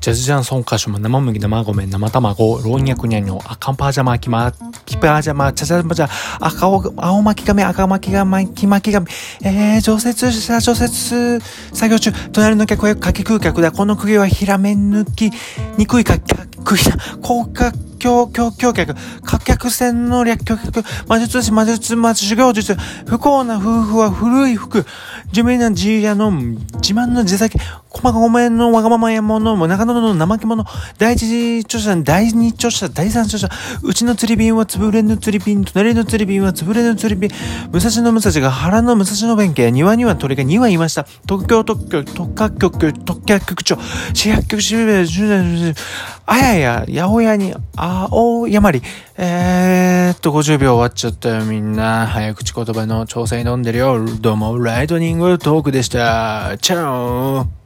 ジャズジャンソン歌手も生麦、生米、生卵、老若にゃにょ、赤パジャマ、キマ、ピパジャマ、チャチャマジャ、赤青、青巻き髪、赤巻き髪、黄巻き髪、えー、除雪車、除雪作業中、隣の客はかけ空客だ。この釘はひらめ抜き、にくいか、釘だ。高架橋、橋、橋客、貨客船の略、橋客、魔術師、魔術、魔術修行術、不幸な夫婦は古い服、地味な地屋の自慢の地酒、細かごめんのわがままやもの、も中野の怠け者、第一著者、第二著者、第三著者、うちの釣り瓶は潰れぬ釣り瓶、隣の釣り瓶は潰れぬ釣り瓶、武蔵の武蔵が腹の武蔵の弁慶、庭には鳥が2羽いました。東京特許、特許局、特許局長、市役局、市役局、あやや、八百屋に、あおやまり、えー、っと、50秒終わっちゃったよ、みんな。早口言葉の調整飲んでるよ。どうも、ライトニングトークでした。チャオ